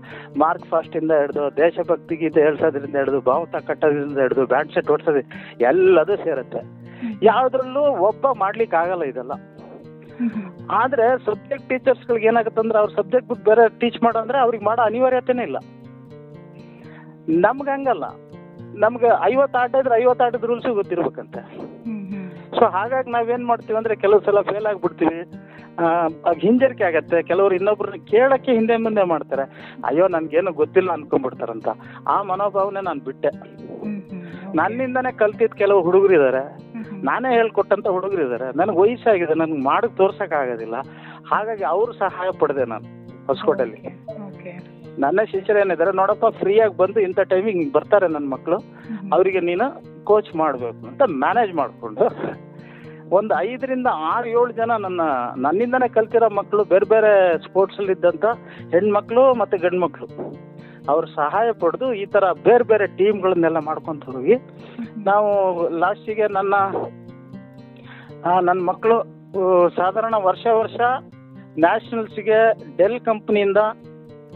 ಮಾರ್ಕ್ ಫಾಸ್ಟ್ ಇಂದ ಹಿಡಿದು ದೇಶಭಕ್ತಿ ಗೀತೆ ಹೇಳ್ಸೋದ್ರಿಂದ ಹಿಡಿದು ಭಾವತ ಕಟ್ಟೋದ್ರಿಂದ ಹಿಡಿದು ಬ್ಯಾಂಡ್ ಸೆಟ್ ಓಡಿಸೋದು ಎಲ್ಲದೂ ಸೇರುತ್ತೆ. ಯಾವ್ದ್ರಲ್ಲೂ ಒಬ್ಬ ಮಾಡ್ಲಿಕ್ಕೆ ಆಗಲ್ಲ ಇದೆಲ್ಲ. ಆದ್ರೆ ಸಬ್ಜೆಕ್ಟ್ ಟೀಚರ್ಸ್ಗಳಿಗೆ ಏನಾಗುತ್ತೆ ಅಂದ್ರೆ ಅವ್ರ ಸಬ್ಜೆಕ್ಟ್ ಬಿಟ್ಟು ಬೇರೆ ಟೀಚ್ ಮಾಡೋ ಅಂದ್ರೆ ಅವ್ರಿಗೆ ಮಾಡೋ ಅನಿವಾರ್ಯತೆನೇ ಇಲ್ಲ. ನಮ್ಗೆ ಹಂಗಲ್ಲ. ನಮ್ಗೆ ಐವತ್ತು ಆಟ ಇದ್ರೆ ಐವತ್ತು ಆಟದ ರೂಲ್ಸ್ ಗೊತ್ತಿರ್ಬೇಕಂತೆ. ಸೊ ಹಾಗಾಗಿ ನಾವೇನ್ ಮಾಡ್ತೀವಿ ಅಂದ್ರೆ ಕೆಲವು ಸಲ ಫೇಲ್ ಆಗ್ಬಿಡ್ತೀವಿ. ಹಿಂಜರಿಕೆ ಆಗತ್ತೆ. ಕೆಲವರು ಇನ್ನೊಬ್ರನ್ನ ಕೇಳಕ್ಕೆ ಹಿಂದೆ ಮುಂದೆ ಮಾಡ್ತಾರೆ. ಅಯ್ಯೋ ನನ್ಗೇನು ಗೊತ್ತಿಲ್ಲ ಅನ್ಕೊಂಡ್ಬಿಡ್ತಾರಂತ. ಆ ಮನೋಭಾವನೆ ನಾನು ಬಿಟ್ಟೆ. ನನ್ನಿಂದನೇ ಕಲ್ತಿದ್ ಕೆಲವು ಹುಡುಗರು ಇದಾರೆ ನಾನೇ ಹೇಳ್ಕೊಟ್ಟಂತ ಹುಡುಗರು ಇದಾರೆ. ನನಗೆ ವಯಸ್ಸಾಗಿದೆ ನನ್ಗೆ ಮಾಡಕ್ ತೋರ್ಸಕ್ ಆಗೋದಿಲ್ಲ. ಹಾಗಾಗಿ ಅವ್ರು ಸಹಾಯ ಪಡೆದೆ ನಾನು ಹೊಸಕೋಟೆಯಲ್ಲಿ ನನ್ನ ಶಿಷ್ಯರೇನಿದ್ದಾರೆ ನೋಡಪ್ಪ ಫ್ರೀಯಾಗಿ ಬಂದು ಇಂಥ ಟೈಮಿಗೆ ಬರ್ತಾರೆ ನನ್ನ ಮಕ್ಕಳು ಅವರಿಗೆ ನೀನು ಕೋಚ್ ಮಾಡಬೇಕು ಅಂತ ಮ್ಯಾನೇಜ್ ಮಾಡಿಕೊಂಡು ಒಂದು ಐದರಿಂದ ಆರು ಏಳು ಜನ ನನ್ನ ನನ್ನಿಂದನೇ ಕಲ್ತಿರೋ ಮಕ್ಕಳು ಬೇರೆ ಬೇರೆ ಸ್ಪೋರ್ಟ್ಸಲ್ಲಿ ಇದ್ದಂಥ ಹೆಣ್ಮಕ್ಳು ಮತ್ತು ಗಂಡು ಮಕ್ಕಳು ಅವ್ರ ಸಹಾಯ ಪಡೆದು ಈ ತರ ಬೇರೆ ಬೇರೆ ಟೀಮ್ಗಳನ್ನೆಲ್ಲ ಮಾಡ್ಕೊಂತ ಹೋಗಿ ನಾವು ಲಾಸ್ಟಿಗೆ ನನ್ನ ನನ್ನ ಮಕ್ಕಳು ಸಾಧಾರಣ ವರ್ಷ ವರ್ಷ ನ್ಯಾಷನಲ್ಸ್ಗೆ ಡೆಲ್ ಕಂಪ್ನಿಯಿಂದ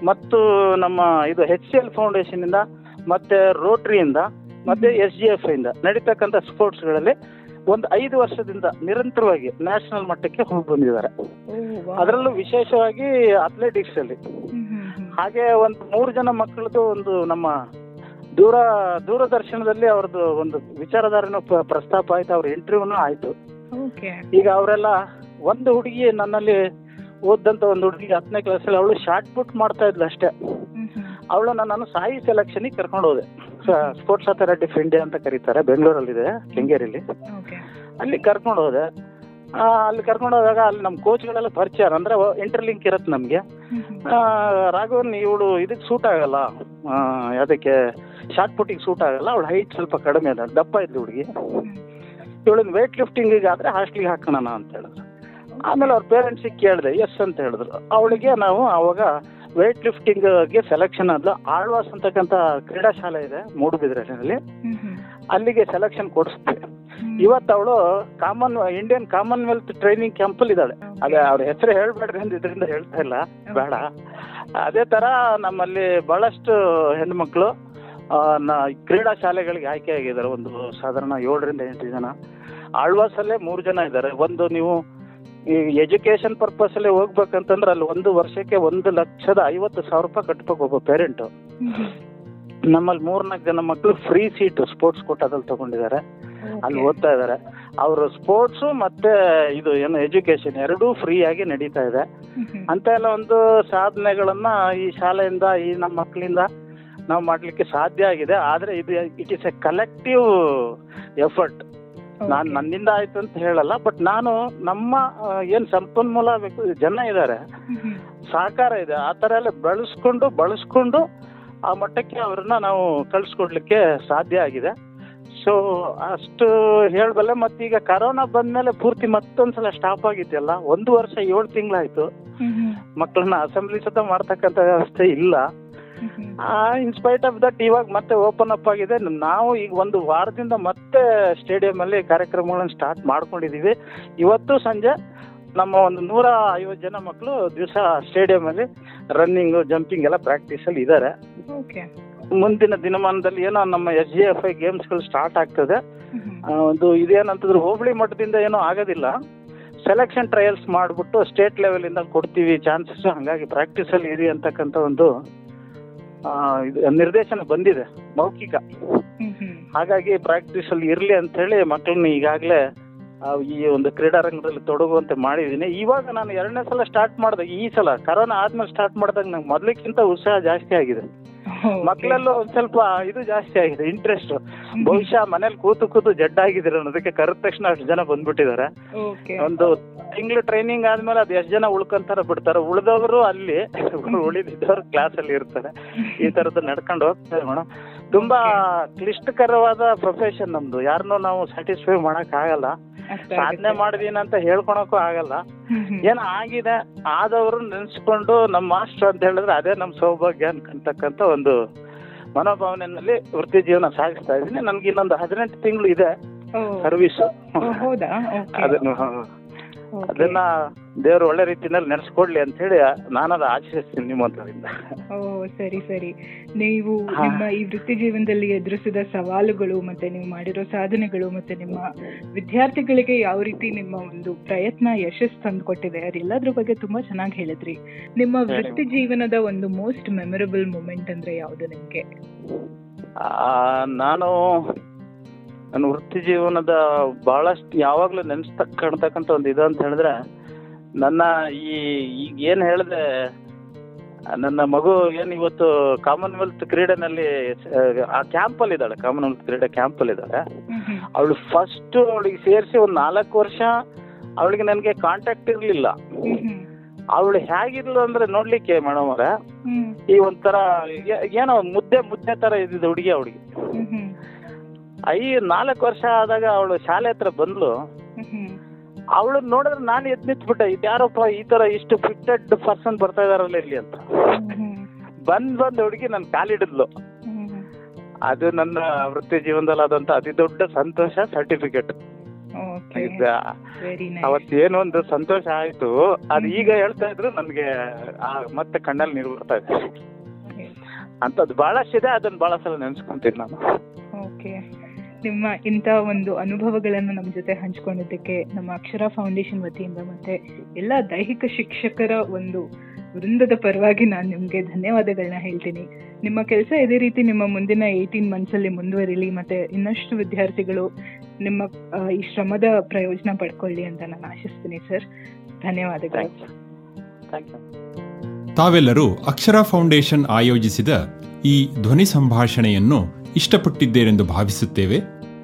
ಮತ್ತು ನಮ್ಮ ಇದು ಎಚ್ ಸಿ ಎಲ್ ಫೌಂಡೇಶನ್ ಇಂದ ಮತ್ತೆ ರೋಟ್ರಿಯಿಂದ ಮತ್ತೆ ಎಸ್ ಜಿ ಎಫ್ ಇಂದ ನಡೀತಕ್ಕಂಥ ಸ್ಪೋರ್ಟ್ಸ್ಗಳಲ್ಲಿ ಒಂದು ಐದು ವರ್ಷದಿಂದ ನಿರಂತರವಾಗಿ ನ್ಯಾಷನಲ್ ಮಟ್ಟಕ್ಕೆ ಹೋಗಿ ಬಂದಿದ್ದಾರೆ. ಅದರಲ್ಲೂ ವಿಶೇಷವಾಗಿ ಅಥ್ಲೆಟಿಕ್ಸ್ ಅಲ್ಲಿ. ಹಾಗೆ ಒಂದು ಮೂರು ಜನ ಮಕ್ಕಳದು ಒಂದು ನಮ್ಮ ದೂರ ದೂರದರ್ಶನದಲ್ಲಿ ಅವ್ರದ್ದು ಒಂದು ವಿಚಾರಧಾರೆನೂ ಪ್ರಸ್ತಾಪ ಆಯ್ತು ಅವ್ರ ಇಂಟರ್ವ್ಯೂನು ಆಯ್ತು. ಈಗ ಅವರೆಲ್ಲ ಒಂದು ಹುಡುಗಿ ನನ್ನಲ್ಲಿ ಓದಂತ ಒಂದು ಹುಡುಗಿ ಹತ್ತನೇ ಕ್ಲಾಸಲ್ಲಿ ಅವಳು ಶಾರ್ಟ್ ಪುಟ್ ಮಾಡ್ತಾ ಇದ್ಲು ಅಷ್ಟೇ. ಅವಳು ನಾನು ಸಾಯಿ ಸೆಲೆಕ್ಷನ್ ಕರ್ಕೊಂಡು ಹೋದೆ. ಸ್ಪೋರ್ಟ್ಸ್ ಅಥಾರಿಟಿ ಆಫ್ ಇಂಡಿಯಾ ಅಂತ ಕರೀತಾರೆ ಬೆಂಗಳೂರಲ್ಲಿದೆ ಅಲ್ಲಿ ಕರ್ಕೊಂಡು ಹೋದೆ. ಅಲ್ಲಿ ಕರ್ಕೊಂಡು ಹೋದಾಗ ಅಲ್ಲಿ ನಮ್ಮ ಕೋಚ್ಗಳೆಲ್ಲ ಪರಿಚಯ ಅಂದ್ರೆ ಇಂಟರ್ಲಿಂಕ್ ಇರತ್ತೆ ನಮಗೆ. ರಾಘವನ್ ಇವಳು ಇದಕ್ಕೆ ಸೂಟ್ ಆಗಲ್ಲ. ಅದಕ್ಕೆ ಶಾರ್ಟ್ ಪುಟ್ಟಿಗೆ ಸೂಟ್ ಆಗಲ್ಲ. ಅವಳು ಹೈಟ್ ಸ್ವಲ್ಪ ಕಡಿಮೆ ಅದ. ದಪ್ಪ ಇದ್ಲು ಹುಡುಗಿ. ಇವಳನ್ನ ವೆಯ್ಟ್ ಲಿಫ್ಟಿಂಗಿಗೆ ಆದ್ರೆ ಹಾಸ್ಟ್ಲಿಗೆ ಹಾಕೋಣ ಅಂತ ಹೇಳಿದ್ರು. ಆಮೇಲೆ ಅವ್ರ ಪೇರೆಂಟ್ಸಿಗೆ ಕೇಳಿದೆ ಎಸ್ ಅಂತ ಹೇಳಿದ್ರು. ಅವಳಿಗೆ ನಾವು ಅವಾಗ ವೇಟ್ ಲಿಫ್ಟಿಂಗ್ಗೆ ಸೆಲೆಕ್ಷನ್ ಆದ್ಲು. ಆಳ್ವಾಸ್ ಅಂತಕ್ಕಂಥ ಕ್ರೀಡಾ ಶಾಲೆ ಇದೆ ಮೂಡುಬಿದ್ರೆನಲ್ಲಿ. ಅಲ್ಲಿಗೆ ಸೆಲೆಕ್ಷನ್ ಕೊಡಿಸ್ತೀವಿ ಇವತ್ತು ಅವಳು ಕಾಮನ್ ಇಂಡಿಯನ್ ಕಾಮನ್ವೆಲ್ತ್ ಟ್ರೈನಿಂಗ್ ಕ್ಯಾಂಪಲ್ ಇದ್ದಾಳೆ. ಅದೇ ಅವ್ರ ಹೆಸರು ಹೇಳ್ಬೇಡ್ರಿ ಅಂತ ಇದರಿಂದ ಹೇಳ್ತಾ ಇಲ್ಲ. ಬೇಡ. ಅದೇ ತರ ನಮ್ಮಲ್ಲಿ ಬಹಳಷ್ಟು ಹೆಣ್ಮಕ್ಳು ಕ್ರೀಡಾ ಶಾಲೆಗಳಿಗೆ ಆಯ್ಕೆ ಆಗಿದ್ದಾರೆ. ಒಂದು ಸಾಧಾರಣ ಏಳರಿಂದ ಎಂಟು ಜನ. ಆಳ್ವಾಸಲ್ಲೇ ಮೂರು ಜನ ಇದ್ದಾರೆ. ಒಂದು ನೀವು ಈ ಎಜುಕೇಶನ್ ಪರ್ಪಸ್ ಅಲ್ಲಿ ಹೋಗ್ಬೇಕಂತಂದ್ರೆ ಅಲ್ಲಿ ಒಂದು ವರ್ಷಕ್ಕೆ ಒಂದು ಲಕ್ಷದ ಐವತ್ತು ಸಾವಿರ ರೂಪಾಯಿ ಕಟ್ಬೇಕು ಒಬ್ಬ ಪೇರೆಂಟ್ ನಮ್ಮಲ್ಲಿ ಮೂರ್ನಾಲ್ಕು ಜನ ಮಕ್ಕಳು ಫ್ರೀ ಸೀಟ್ ಸ್ಪೋರ್ಟ್ಸ್ ಕೋಟಾದಲ್ಲಿ ತಗೊಂಡಿದ್ದಾರೆ. ಅಲ್ಲಿ ಓದ್ತಾ ಇದ್ದಾರೆ ಅವರು ಸ್ಪೋರ್ಟ್ಸ್ ಮತ್ತೆ ಇದು ಏನು ಎಜುಕೇಶನ್ ಎರಡೂ ಫ್ರೀ ಆಗಿ ನಡೀತಾ ಇದೆ. ಅಂತ ಎಲ್ಲ ಒಂದು ಸಾಧನೆಗಳನ್ನ ಈ ಶಾಲೆಯಿಂದ ಈ ನಮ್ಮ ಮಕ್ಕಳಿಂದ ನಾವು ಮಾಡ್ಲಿಕ್ಕೆ ಸಾಧ್ಯ ಆಗಿದೆ. ಆದ್ರೆ ಇದು it is a collective effort ನಾನು ನನ್ನಿಂದ ಆಯ್ತು ಅಂತ ಹೇಳಲ್ಲ ಬಟ್ ನಾನು ನಮ್ಮ ಏನ್ ಸಂಪನ್ಮೂಲ ಜನ ಇದ್ದಾರೆ ಸಹಕಾರ ಇದೆ. ಆ ತರ ಎಲ್ಲ ಬಳಸ್ಕೊಂಡು ಬಳಸ್ಕೊಂಡು ಆ ಮಟ್ಟಕ್ಕೆ ಅವ್ರನ್ನ ನಾವು ಕಳ್ಸಿಕೊಡ್ಲಿಕ್ಕೆ ಸಾಧ್ಯ ಆಗಿದೆ. ಸೊ ಅಷ್ಟು ಹೇಳಬಲ್ಲೆ ಮತ್ತೀಗ ಕರೋನಾ ಬಂದ್ಮೇಲೆ ಪೂರ್ತಿ ಮತ್ತೊಂದ್ಸಲ ಸ್ಟಾಪ್ ಆಗಿದೆಯಲ್ಲ ಒಂದು ವರ್ಷ ಏಳು ತಿಂಗಳಾಯ್ತು. ಮಕ್ಕಳನ್ನ ಅಸೆಂಬ್ಲಿ ಸುತ್ತ ಮಾಡ್ತಕ್ಕಂಥ ವ್ಯವಸ್ಥೆ ಇಲ್ಲ. ಇನ್ಸ್ಪೈಟ್ ಆಫ್ ದಟ್ ಇವಾಗ ಮತ್ತೆ ಓಪನ್ ಅಪ್ ಆಗಿದೆ. ನಾವು ಈಗ ಒಂದು ವಾರದಿಂದ ಮತ್ತೆ ಸ್ಟೇಡಿಯಂ ಅಲ್ಲಿ ಕಾರ್ಯಕ್ರಮಗಳನ್ನ ಸ್ಟಾರ್ಟ್ ಮಾಡ್ಕೊಂಡಿದೀವಿ. ಇವತ್ತು ಸಂಜೆ ನಮ್ಮ ಒಂದು ನೂರ ಐವತ್ತು ಜನ ಮಕ್ಕಳು ದಿವಸ ಸ್ಟೇಡಿಯಂ ಅಲ್ಲಿ ರನ್ನಿಂಗ್ ಜಂಪಿಂಗ್ ಎಲ್ಲ ಪ್ರಾಕ್ಟೀಸ್ ಅಲ್ಲಿ ಇದ್ದಾರೆ ಓಕೆ ಮುಂದಿನ ದಿನಮಾನದಲ್ಲಿ ಏನೋ ನಮ್ಮ ಎಸ್ ಜಿ ಎಫ್ ಐ ಗೇಮ್ಸ್ಗಳು ಸ್ಟಾರ್ಟ್ ಆಗ್ತದೆ. ಒಂದು ಇದೇನಂತಂದ್ರೆ ಹೋಬಳಿ ಮಟ್ಟದಿಂದ ಏನೋ ಆಗೋದಿಲ್ಲ. ಸೆಲೆಕ್ಷನ್ ಟ್ರಯಲ್ಸ್ ಮಾಡಿಬಿಟ್ಟು ಸ್ಟೇಟ್ ಲೆವೆಲಿಂದ ಕೊಡ್ತೀವಿ ಚಾನ್ಸಸ್ ಹಾಗಾಗಿ ಪ್ರಾಕ್ಟೀಸಲ್ಲಿ ಇರಿ ಅಂತಕ್ಕಂಥ ಒಂದು ನಿರ್ದೇಶನ ಬಂದಿದೆ ಮೌಖಿಕ. ಹ್ಮ್ ಪ್ರಾಕ್ಟೀಸ್ ಹಾಗಾಗಿ ಪ್ರಾಕ್ಟೀಸಲ್ಲಿ ಇರಲಿ ಅಂತೇಳಿ ಮಕ್ಕಳನ್ನ ಈಗಾಗಲೇ ಈ ಒಂದು ಕ್ರೀಡಾರಂಗದಲ್ಲಿ ತೊಡಗುವಂತೆ ಮಾಡಿದ್ದೀನಿ. ಇವಾಗ ನಾನು ಎರಡನೇ ಸಲ ಸ್ಟಾರ್ಟ್ ಮಾಡಿದೆ ಈ ಸಲ. ಕರೋನಾ ಆದ್ಮೇಲೆ ಸ್ಟಾರ್ಟ್ ಮಾಡಿದಾಗ ನಂಗೆ ಮೊದಲಿಕ್ಕಿಂತ ಉತ್ಸಾಹ ಜಾಸ್ತಿ ಆಗಿದೆ. ಮಕ್ಕಳಲ್ಲೂ ಒಂದ್ ಸ್ವಲ್ಪ ಇದು ಜಾಸ್ತಿ ಆಗಿದೆ ಇಂಟ್ರೆಸ್ಟ್ ಬಹುಶಃ ಮನೇಲಿ ಕೂತು ಕೂತು ಜಡ್ಡಾಗಿದ್ದೀರ ಅನ್ನೋದಕ್ಕೆ ಕರೆದ ತಕ್ಷಣ ಅಷ್ಟು ಜನ ಬಂದ್ಬಿಟ್ಟಿದ್ದಾರೆ. ಒಂದು ತಿಂಗಳು ಟ್ರೈನಿಂಗ್ ಆದ್ಮೇಲೆ ಅದ್ ಎಷ್ಟ್ ಜನ ಉಳ್ಕೊಂತಾರ ಬಿಡ್ತಾರ. ಉಳಿದವರು ಅಲ್ಲಿ ಉಳಿದಿದ್ದವ್ರು ಕ್ಲಾಸ್ ಅಲ್ಲಿ ಇರ್ತಾರೆ. ಈ ತರದ್ದು ನಡ್ಕೊಂಡು ಹೋಗ್ತಾರೆ ಮೇಡಮ್. ತುಂಬಾ ಕ್ಲಿಷ್ಟಕರವಾದ ಪ್ರೊಫೆಷನ್ ನಮ್ದು. ಯಾರನ್ನೂ ನಾವು ಸ್ಯಾಟಿಸ್ಫೈ ಮಾಡಕ್ ಆಗಲ್ಲ. ಸಾಧನೆ. ಮಾಡಿದೀನಿ ಅಂತ ಹೇಳ್ಕೊಳಕ್ಕೂ ಆಗಲ್ಲ. ಏನೋ ಆಗಿದೆ. ಆದವರು ನೆನ್ಸ್ಕೊಂಡು ನಮ್ಮ ಮಾಸ್ಟರ್ ಅಂತ ಹೇಳಿದ್ರೆ ಅದೇ ನಮ್ಮ ಸೌಭಾಗ್ಯ ಅನ್ಕಂತಕ್ಕಂತ ಒಂದು ಮನೋಭಾವನೆಯಲ್ಲಿ ವೃತ್ತಿ ಜೀವನ ಸಾಗಿಸ್ತಾ ಇದ್ದೀನಿ. ನನ್ಗೆ ಇನ್ನೊಂದು ಹದಿನೆಂಟು ತಿಂಗಳು ಇದೆ. ಸರ್ವಿಸ್ ಅದನ್ನು ಅದನ್ನ ದೇವರು ಒಳ್ಳೆ ರೀತಿಯಲ್ಲಿ ನಡೆಸ್ಕೊಡ್ಲಿ ಅಂತ ಹೇಳಿ ನಾನು ಅದ ಆಚರಿಸ್ತೀನಿ ನಿಮ್ಮಂತರಿಂದ ಓ ಸರಿ ಸರಿ. ನೀವು. ನಿಮ್ಮ ಈ ವೃತ್ತಿ ಜೀವನದಲ್ಲಿ ಎದುರಿಸಿದ ಸವಾಲುಗಳು ಮತ್ತೆ ನೀವು ಮಾಡಿರೋ ಸಾಧನೆಗಳು ಮತ್ತೆ ನಿಮ್ಮ ವಿದ್ಯಾರ್ಥಿಗಳಿಗೆ ಯಾವ ರೀತಿ ನಿಮ್ಮ ಒಂದು ಪ್ರಯತ್ನ ಯಶಸ್ಸು ತಂದುಕೊಟ್ಟಿದೆ ಅದೆಲ್ಲದ್ರ ಬಗ್ಗೆ ತುಂಬಾ ಚೆನ್ನಾಗಿ ಹೇಳಿದ್ರಿ. ನಿಮ್ಮ ವೃತ್ತಿ ಜೀವನದ ಒಂದು ಮೋಸ್ಟ್ ಮೆಮೊರಬಲ್ ಮೂಮೆಂಟ್ ಅಂದ್ರೆ ಯಾವುದು ನಿಮ್ಗೆ? ಆ, ನಾನು ನನ್ನ ವೃತ್ತಿ ಜೀವನದ ಬಹಳಷ್ಟು ಯಾವಾಗಲೂ ನೆನ್ಸ್ತ ಕಾಣ್ತಕ್ಕಂಥ ಒಂದು ಇದು ಅಂತ ಹೇಳಿದ್ರೆ ನನ್ನ ಈ ಈಗ ಏನ್ ಹೇಳಿದೆ ನನ್ನ ಮಗು ಏನು ಇವತ್ತು ಕಾಮನ್ವೆಲ್ತ್ ಕ್ರೀಡೆನಲ್ಲಿ ಆ ಕ್ಯಾಂಪ್ ಅಲ್ಲಿ ಇದ್ದಾಳೆ ಕಾಮನ್ವೆಲ್ತ್ ಕ್ರೀಡೆ ಕ್ಯಾಂಪಲ್ಲಿ ಇದ್ದಾಳೆ ಹ್ಮ್ ಹ್ಮ್. ಅವಳು ಫಸ್ಟ್ ಅವಳಿಗೆ ಸೇರಿಸಿ ಒಂದು ನಾಲ್ಕು ವರ್ಷ ಅವಳಿಗೆ ನನಗೆ ಕಾಂಟ್ಯಾಕ್ಟ್ ಇರಲಿಲ್ಲ. ಅವಳು ಹೇಗಿದ್ಲು ಅಂದ್ರೆ ನೋಡ್ಲಿಕ್ಕೆ ಮೇಡಮ್ ಅವರ ಈ ಒಂಥರ ಏನೋ ಮುದ್ದೆ ಮುದ್ದೆ ತರ ಇದ್ದಿದ್ದು ಹುಡುಗಿ ಅವಳಿಗೆ. ಐ ನಾಲ್ಕು ವರ್ಷ ಆದಾಗ ಅವಳು ಶಾಲೆ ಹತ್ರ ಬಂದ್ಲು. ಅವಳು ನೋಡಿದ್ರೆ ನಾನು ಎದ್ ನಿಂತ್ಬಿಟ್ಟೆ ಇದ್ಯಾರಪ್ಪ ಈ ತರ ಇಷ್ಟು ಫಿಟ್ಟೆಡ್ ಪರ್ಸನ್ ಬರ್ತಾ ಇದಾರಲ್ಲ ಇಲ್ಲಿ ಅಂತ. ಬಂದ್ ಬಂದ್ ಹುಡುಗಿ ನನ್ ಕಾಲಿಡಿದ್ಲು. ಅದು ನನ್ನ ವೃತ್ತಿ ಜೀವನದಲ್ಲಿ ಆದಂತ ಅತಿ ದೊಡ್ಡ ಸಂತೋಷ ಸರ್ಟಿಫಿಕೇಟ್ ಅವತ್ತು ಏನೋ ಒಂದು ಸಂತೋಷ ಆಯ್ತು. ಅದು ಈಗ ಹೇಳ್ತಾ ಇದ್ರು ನನ್ಗೆ ಮತ್ತೆ ಕಣ್ಣಲ್ಲಿ ನೀರು ಬರ್ತಾ ಇದೆ. ಅಂತದ್ ಬಹಳಷ್ಟಿದೆ ಅದನ್ನ ಬಹಳ ಸಲ ನೆನ್ಸ್ಕೊಂತೀನಿ ನಾನು. ಓಕೆ ನಿಮ್ಮ ಇಂಥ ಒಂದು ಅನುಭವಗಳನ್ನು ನಮ್ಮ ಜೊತೆ ಹಂಚ್ಕೊಂಡಿದ್ದಕ್ಕೆ ನಮ್ಮ ಅಕ್ಷರ ಫೌಂಡೇಶನ್ ವತಿಯಿಂದ ಮತ್ತೆ ಎಲ್ಲ ದೈಹಿಕ ಶಿಕ್ಷಕರ ಒಂದು ವೃಂದದ ಪರವಾಗಿ ನಾನು ನಿಮಗೆ ಧನ್ಯವಾದಗಳನ್ನ ಹೇಳ್ತೀನಿ. ನಿಮ್ಮ ಕೆಲಸ ಇದೇ ರೀತಿ ನಿಮ್ಮ ಮುಂದಿನ ಏಯ್ಟೀನ್ ಮಂತ್ಸಲ್ಲಿ ಮುಂದುವರಿಲಿ ಮತ್ತೆ ಇನ್ನಷ್ಟು ವಿದ್ಯಾರ್ಥಿಗಳು ನಿಮ್ಮ ಈ ಶ್ರಮದ ಪ್ರಯೋಜನ ಪಡ್ಕೊಳ್ಳಿ ಅಂತ ನಾನು ಆಶಿಸ್ತೀನಿ ಸರ್. ಧನ್ಯವಾದಗಳು. ಥ್ಯಾಂಕ್ ಯು ತಾವೆಲ್ಲರೂ ಅಕ್ಷರ ಫೌಂಡೇಶನ್ ಆಯೋಜಿಸಿದ ಈ ಧ್ವನಿ ಸಂಭಾಷಣೆಯನ್ನು ಇಷ್ಟಪಟ್ಟಿದ್ದೇರೆಂದು ಭಾವಿಸುತ್ತೇವೆ.